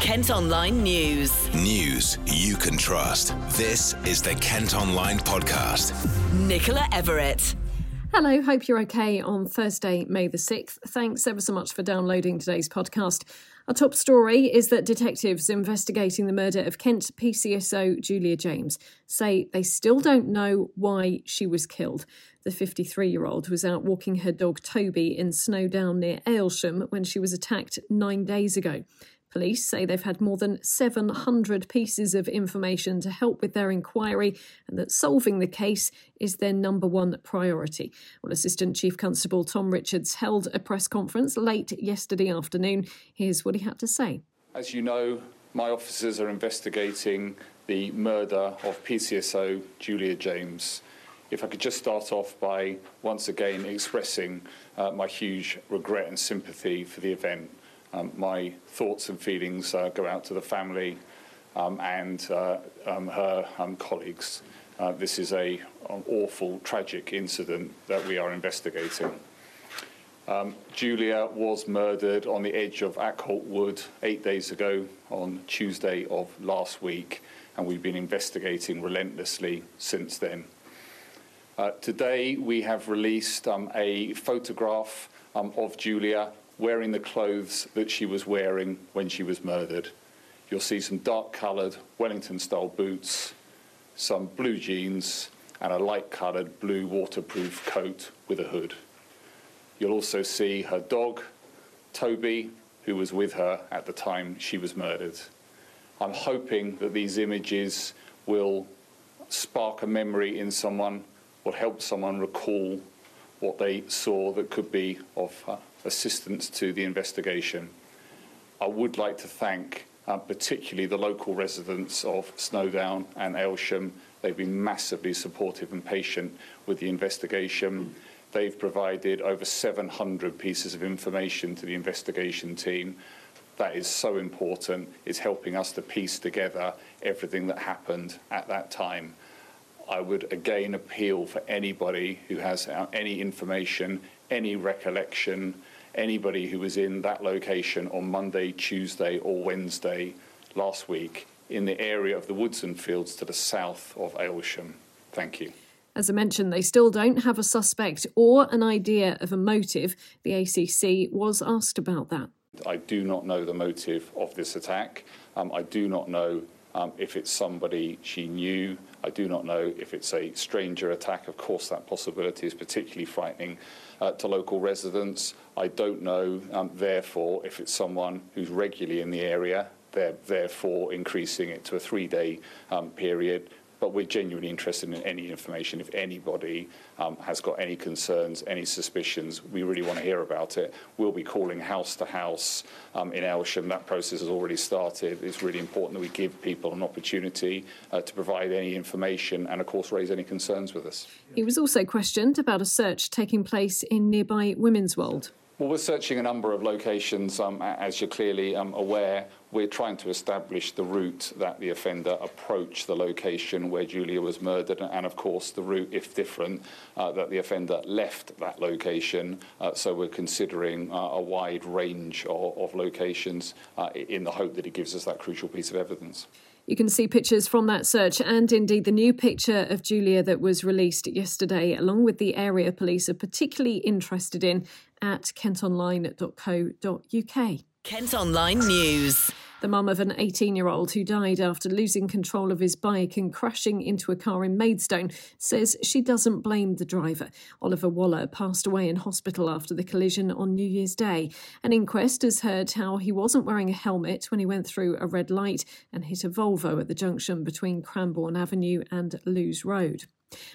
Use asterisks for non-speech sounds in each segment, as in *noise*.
Kent Online News. News you can trust. This is the Kent Online Podcast. Nicola Everett. Hello, hope you're okay on Thursday, May the 6th. Thanks ever so much for downloading today's podcast. Our top story is that detectives investigating the murder of Kent PCSO Julia James say they still don't know why she was killed. The 53 year old was out walking her dog Toby in Snowdown near Aylesham when she was attacked nine days ago. Police say they've had more than 700 pieces of information to help with their inquiry and that solving the case is their number one priority. Well, Assistant Chief Constable Tom Richards held a press conference late yesterday afternoon. Here's what he had to say. As you know, my officers are investigating the murder of PCSO Julia James. If I could just start off by once again expressing uh, my huge regret and sympathy for the event. Um, my thoughts and feelings uh, go out to the family um, and uh, um, her um, colleagues. Uh, this is a, an awful, tragic incident that we are investigating. Um, Julia was murdered on the edge of Ackholt Wood eight days ago on Tuesday of last week, and we've been investigating relentlessly since then. Uh, today, we have released um, a photograph um, of Julia wearing the clothes that she was wearing when she was murdered. You'll see some dark coloured Wellington style boots, some blue jeans, and a light coloured blue waterproof coat with a hood. You'll also see her dog, Toby, who was with her at the time she was murdered. I'm hoping that these images will spark a memory in someone, will help someone recall what they saw that could be of uh, assistance to the investigation. I would like to thank uh, particularly the local residents of Snowdown and Aylesham. They've been massively supportive and patient with the investigation. They've provided over 700 pieces of information to the investigation team. That is so important. It's helping us to piece together everything that happened at that time. I would again appeal for anybody who has uh, any information, any recollection, anybody who was in that location on Monday, Tuesday, or Wednesday last week in the area of the Woodson Fields to the south of Aylesham. Thank you. As I mentioned, they still don't have a suspect or an idea of a motive. The ACC was asked about that. I do not know the motive of this attack. Um, I do not know um, if it's somebody she knew. I do not know if it's a stranger attack. Of course, that possibility is particularly frightening uh, to local residents. I don't know, um, therefore, if it's someone who's regularly in the area, they're therefore increasing it to a three day um, period but we're genuinely interested in any information. If anybody um, has got any concerns, any suspicions, we really want to hear about it. We'll be calling house to house um, in Aylesham. That process has already started. It's really important that we give people an opportunity uh, to provide any information and, of course, raise any concerns with us. He was also questioned about a search taking place in nearby Womenswold. Well, we're searching a number of locations, um, as you're clearly um, aware. We're trying to establish the route that the offender approached the location where Julia was murdered, and of course, the route, if different, uh, that the offender left that location. Uh, so we're considering uh, a wide range of, of locations uh, in the hope that it gives us that crucial piece of evidence. You can see pictures from that search and indeed the new picture of Julia that was released yesterday, along with the area police are particularly interested in at kentonline.co.uk. Kent Online News. The mum of an 18 year old who died after losing control of his bike and crashing into a car in Maidstone says she doesn't blame the driver. Oliver Waller passed away in hospital after the collision on New Year's Day. An inquest has heard how he wasn't wearing a helmet when he went through a red light and hit a Volvo at the junction between Cranbourne Avenue and Loose Road.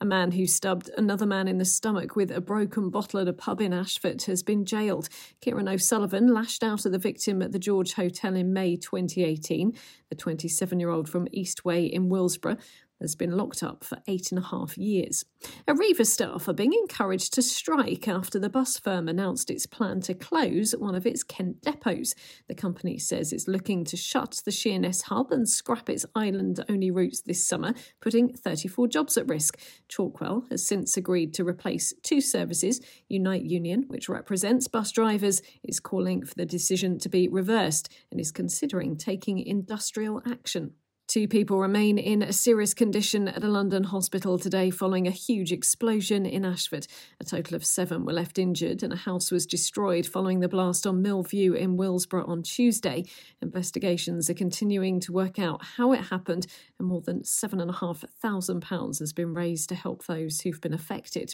A man who stubbed another man in the stomach with a broken bottle at a pub in Ashford has been jailed. Kieran O'Sullivan lashed out at the victim at the George Hotel in May 2018. The 27 year old from Eastway in Willesborough has been locked up for eight and a half years. Arriva staff are being encouraged to strike after the bus firm announced its plan to close one of its Kent depots. The company says it's looking to shut the Sheerness hub and scrap its island only routes this summer, putting 34 jobs at risk. Chalkwell has since agreed to replace two services. Unite Union, which represents bus drivers, is calling for the decision to be reversed and is considering taking industrial action. Two people remain in a serious condition at a London hospital today following a huge explosion in Ashford. A total of seven were left injured, and a house was destroyed following the blast on Millview in Willesborough on Tuesday. Investigations are continuing to work out how it happened, and more than £7,500 has been raised to help those who've been affected.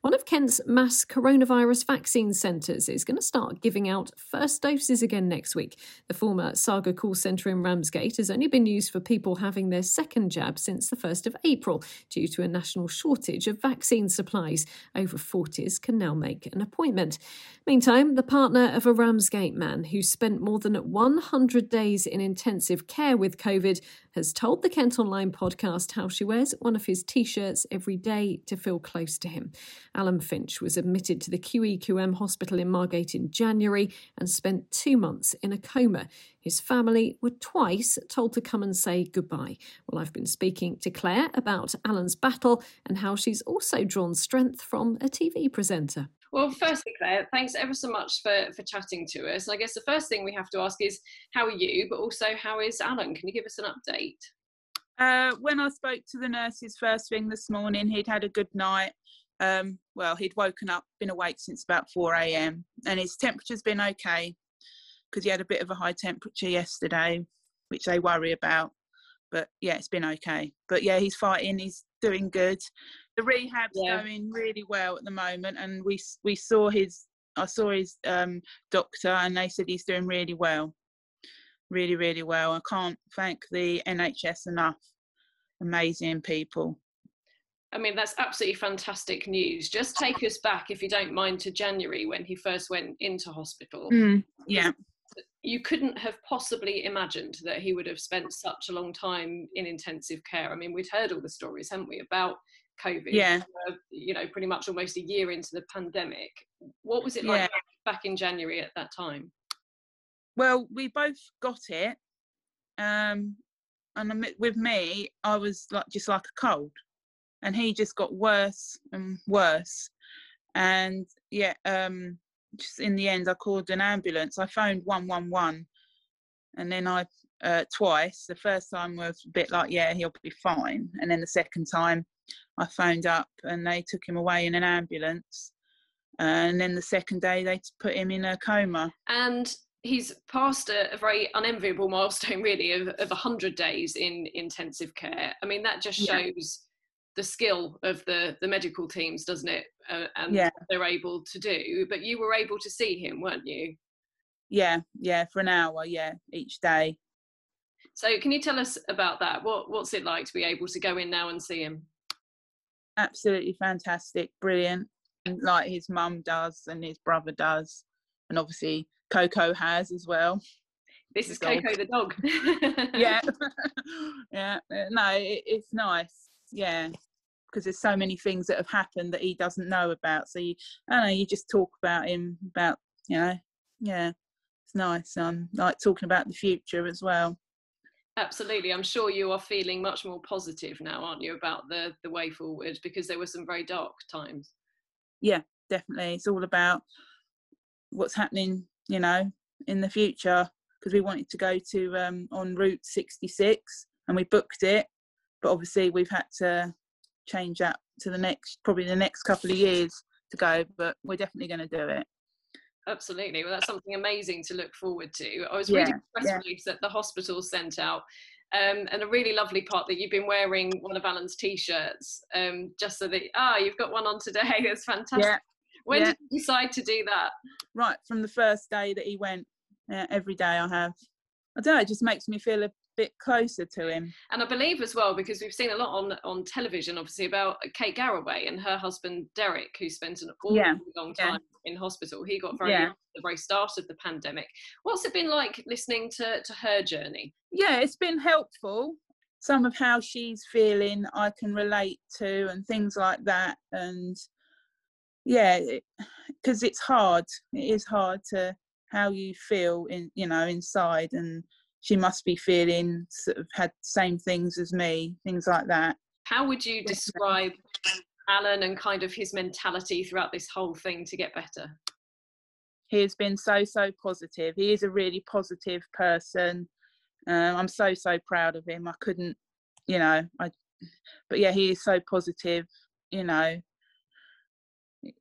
One of Kent's mass coronavirus vaccine centres is going to start giving out first doses again next week. The former Saga call centre in Ramsgate has only been used for people having their second jab since the 1st of April due to a national shortage of vaccine supplies. Over 40s can now make an appointment. Meantime, the partner of a Ramsgate man who spent more than 100 days in intensive care with COVID has told the Kent Online podcast how she wears one of his t shirts every day to feel close to him. Alan Finch was admitted to the QEQM hospital in Margate in January and spent two months in a coma. His family were twice told to come and say goodbye. Well, I've been speaking to Claire about Alan's battle and how she's also drawn strength from a TV presenter. Well, firstly, Claire, thanks ever so much for, for chatting to us. And I guess the first thing we have to ask is how are you, but also how is Alan? Can you give us an update? Uh, when I spoke to the nurses first thing this morning, he'd had a good night. Um, well, he'd woken up, been awake since about 4 a.m., and his temperature's been okay because he had a bit of a high temperature yesterday, which they worry about. But yeah, it's been okay. But yeah, he's fighting. He's doing good. The rehab's yeah. going really well at the moment, and we we saw his. I saw his um, doctor, and they said he's doing really well, really really well. I can't thank the NHS enough. Amazing people. I mean, that's absolutely fantastic news. Just take us back, if you don't mind, to January when he first went into hospital. Mm, yeah you couldn't have possibly imagined that he would have spent such a long time in intensive care. I mean, we'd heard all the stories, haven't we, about COVID? Yeah. Uh, you know, pretty much almost a year into the pandemic. What was it like yeah. back in January at that time? Well, we both got it, um, and with me, I was like just like a cold, and he just got worse and worse, and yeah, um, just in the end, I called an ambulance. I phoned 111 and then I uh, twice. The first time was a bit like, yeah, he'll be fine. And then the second time, I phoned up and they took him away in an ambulance. And then the second day, they put him in a coma. And he's passed a, a very unenviable milestone, really, of, of 100 days in intensive care. I mean, that just shows. Yeah the skill of the the medical teams doesn't it? Uh, and yeah. they're able to do but you were able to see him weren't you? Yeah yeah for an hour yeah each day. So can you tell us about that? What what's it like to be able to go in now and see him? Absolutely fantastic brilliant like his mum does and his brother does and obviously coco has as well. This is coco the dog. *laughs* Yeah. *laughs* Yeah no it, it's nice yeah because there's so many things that have happened that he doesn't know about so you i don't know you just talk about him about you know yeah it's nice um like talking about the future as well. Absolutely i'm sure you are feeling much more positive now aren't you about the the way forward because there were some very dark times. Yeah definitely it's all about what's happening you know in the future because we wanted to go to um on route 66 and we booked it but obviously we've had to change that to the next probably the next couple of years to go but we're definitely going to do it. Absolutely. Well that's something amazing to look forward to. I was reading yeah, press yeah. release that the hospital sent out um, and a really lovely part that you've been wearing one of alan's t-shirts um, just so that ah you've got one on today. *laughs* That's fantastic. Yeah, when did you decide to do that? Right from the first day that he went every day i have. I don't know it just makes me feel a bit closer to him. And I believe as well, because we've seen a lot on on television, obviously about Kate Garraway and her husband Derek, who spent an awfully yeah. long time yeah. in hospital. He got very yeah. at the very start of the pandemic. What's it been like listening to to her journey? Yeah, it's been helpful some of how she's feeling I can relate to and things like that. And yeah, because it, it's hard. It is hard to how you feel in you know inside, and she must be feeling sort of had same things as me, things like that. How would you describe Alan and kind of his mentality throughout this whole thing to get better? He has been so so positive. He is a really positive person. Um, I'm so so proud of him. I couldn't, you know, I. But yeah, he is so positive. You know,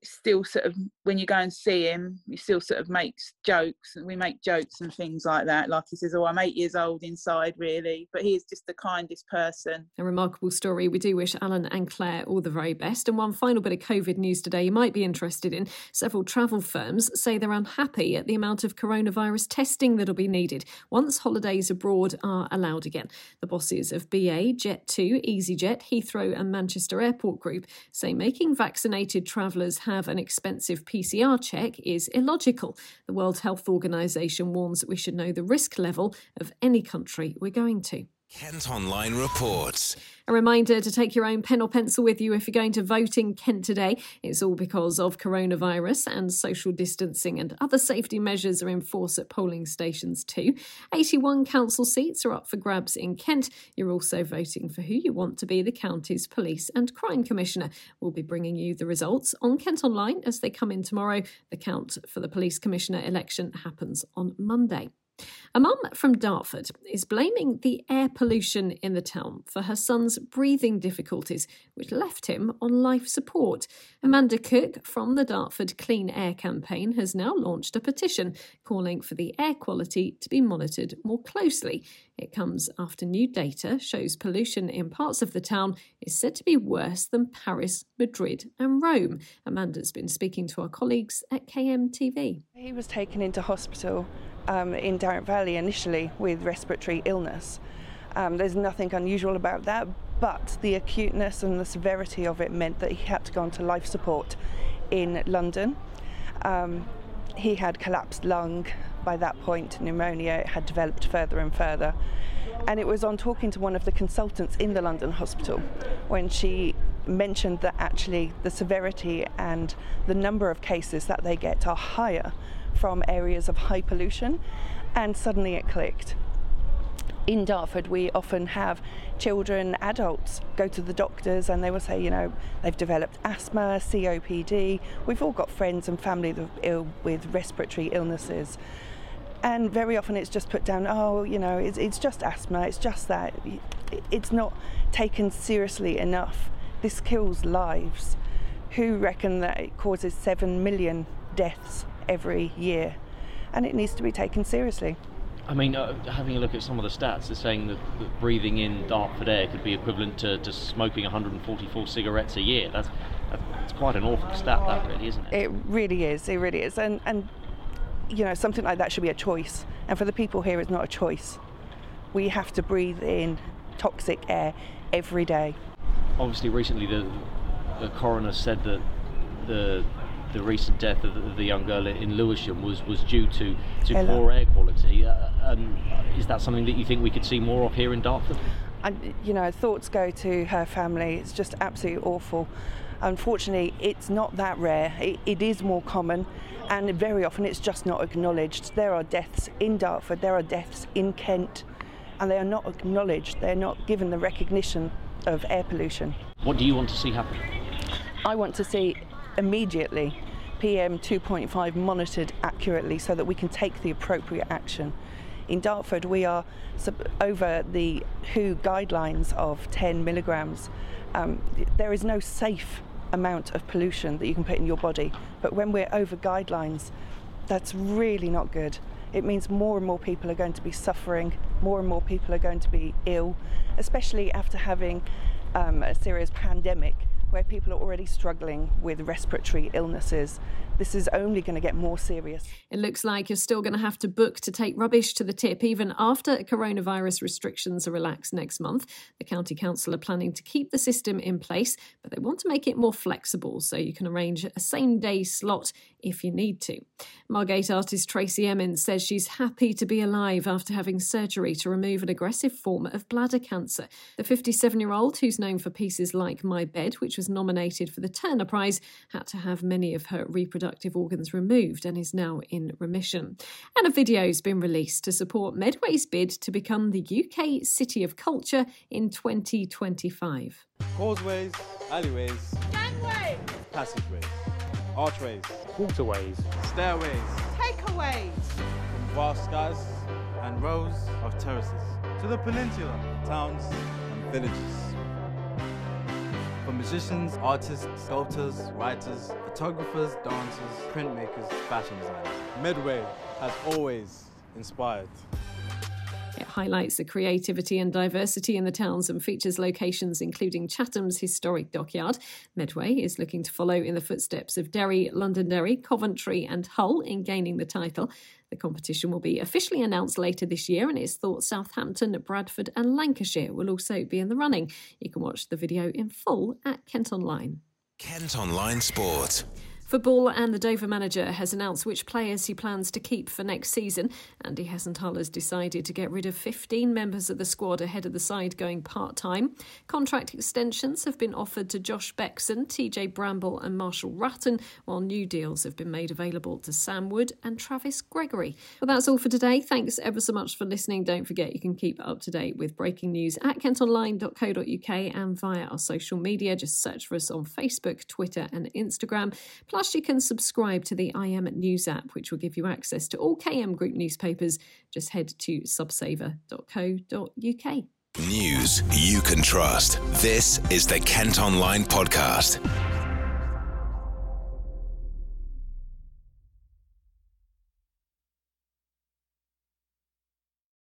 still sort of when you go and see him he still sort of makes jokes and we make jokes and things like that. Like he says oh i'm eight years old inside really. But he is just the kindest person. A remarkable story. We do wish alan and claire all the very best. And one final bit of covid news today you might be interested in. Several travel firms say they're unhappy at the amount of coronavirus testing that'll be needed once holidays abroad are allowed again. The bosses of ba jet2 easyjet heathrow and manchester airport group say making vaccinated travellers have an expensive PCR check is illogical. The World Health Organization warns that we should know the risk level of any country we're going to. Kent Online reports. A reminder to take your own pen or pencil with you if you're going to vote in Kent today. It's all because of coronavirus and social distancing and other safety measures are in force at polling stations too. 81 council seats are up for grabs in Kent. You're also voting for who you want to be the county's police and crime commissioner. We'll be bringing you the results on Kent Online as they come in tomorrow. The count for the police commissioner election happens on Monday. A mum from Dartford is blaming the air pollution in the town for her son's breathing difficulties, which left him on life support. Amanda Cook from the Dartford Clean Air campaign has now launched a petition calling for the air quality to be monitored more closely. It comes after new data shows pollution in parts of the town is said to be worse than Paris, Madrid, and Rome. Amanda's been speaking to our colleagues at KMTV. He was taken into hospital um, in Darent Valley initially with respiratory illness. Um, there's nothing unusual about that, but the acuteness and the severity of it meant that he had to go onto life support in London. Um, he had collapsed lung by that point, pneumonia it had developed further and further. And it was on talking to one of the consultants in the London hospital when she mentioned that actually the severity and the number of cases that they get are higher from areas of high pollution, and suddenly it clicked. In Dartford, we often have children, adults go to the doctors and they will say, you know, they've developed asthma, COPD. We've all got friends and family that are ill with respiratory illnesses. And very often it's just put down, oh, you know, it's, it's just asthma, it's just that. It's not taken seriously enough. This kills lives. Who reckon that it causes 7 million deaths every year, and it needs to be taken seriously. I mean, uh, having a look at some of the stats, they're saying that, that breathing in Dartford air could be equivalent to, to smoking 144 cigarettes a year. That's, that's quite an awful stat, that really, isn't it? It really is. It really is. And, and you know, something like that should be a choice. And for the people here, it's not a choice. We have to breathe in toxic air every day. Obviously, recently the, the coroner said that the the recent death of the, of the young girl in Lewisham was, was due to, to poor air quality. Uh, and is that something that you think we could see more of here in Dartford? And, you know, thoughts go to her family. It's just absolutely awful. Unfortunately, it's not that rare. It, it is more common, and very often it's just not acknowledged. There are deaths in Dartford, there are deaths in Kent, and they are not acknowledged. They're not given the recognition of air pollution. What do you want to see happen? I want to see immediately PM 2.5 monitored accurately so that we can take the appropriate action. In Dartford, we are sub- over the WHO guidelines of 10 milligrams. Um, there is no safe amount of pollution that you can put in your body, but when we're over guidelines, that's really not good. It means more and more people are going to be suffering, more and more people are going to be ill, especially after having um, a serious pandemic where people are already struggling with respiratory illnesses. This is only going to get more serious. It looks like you're still going to have to book to take rubbish to the tip, even after coronavirus restrictions are relaxed next month. The County Council are planning to keep the system in place, but they want to make it more flexible so you can arrange a same day slot if you need to. Margate artist Tracey Emin says she's happy to be alive after having surgery to remove an aggressive form of bladder cancer. The 57 year old, who's known for pieces like My Bed, which was nominated for the Turner Prize, had to have many of her reproductive organs removed and is now in remission. And a video has been released to support Medway's bid to become the UK City of Culture in 2025. Causeways, alleyways, gangways, passageways, archways, waterways, stairways, takeaways, from vast skies and rows of terraces to the peninsula, towns and villages. Musicians, artists, sculptors, writers, photographers, dancers, printmakers, fashion designers, Medway has always inspired. It highlights the creativity and diversity in the towns and features locations including Chatham's historic dockyard. Medway is looking to follow in the footsteps of Derry, Londonderry, Coventry, and Hull in gaining the title. The competition will be officially announced later this year, and it's thought Southampton, Bradford, and Lancashire will also be in the running. You can watch the video in full at Kent Online. Kent Online Sport. Football and the Dover manager has announced which players he plans to keep for next season. Andy Hessenthaler has decided to get rid of 15 members of the squad ahead of the side going part time. Contract extensions have been offered to Josh Beckson, TJ Bramble, and Marshall Rutten, while new deals have been made available to Sam Wood and Travis Gregory. Well, that's all for today. Thanks ever so much for listening. Don't forget you can keep up to date with breaking news at kentonline.co.uk and via our social media. Just search for us on Facebook, Twitter, and Instagram. Plus, Plus, you can subscribe to the I IM News app, which will give you access to all KM Group newspapers. Just head to subsaver.co.uk. News you can trust. This is the Kent Online Podcast.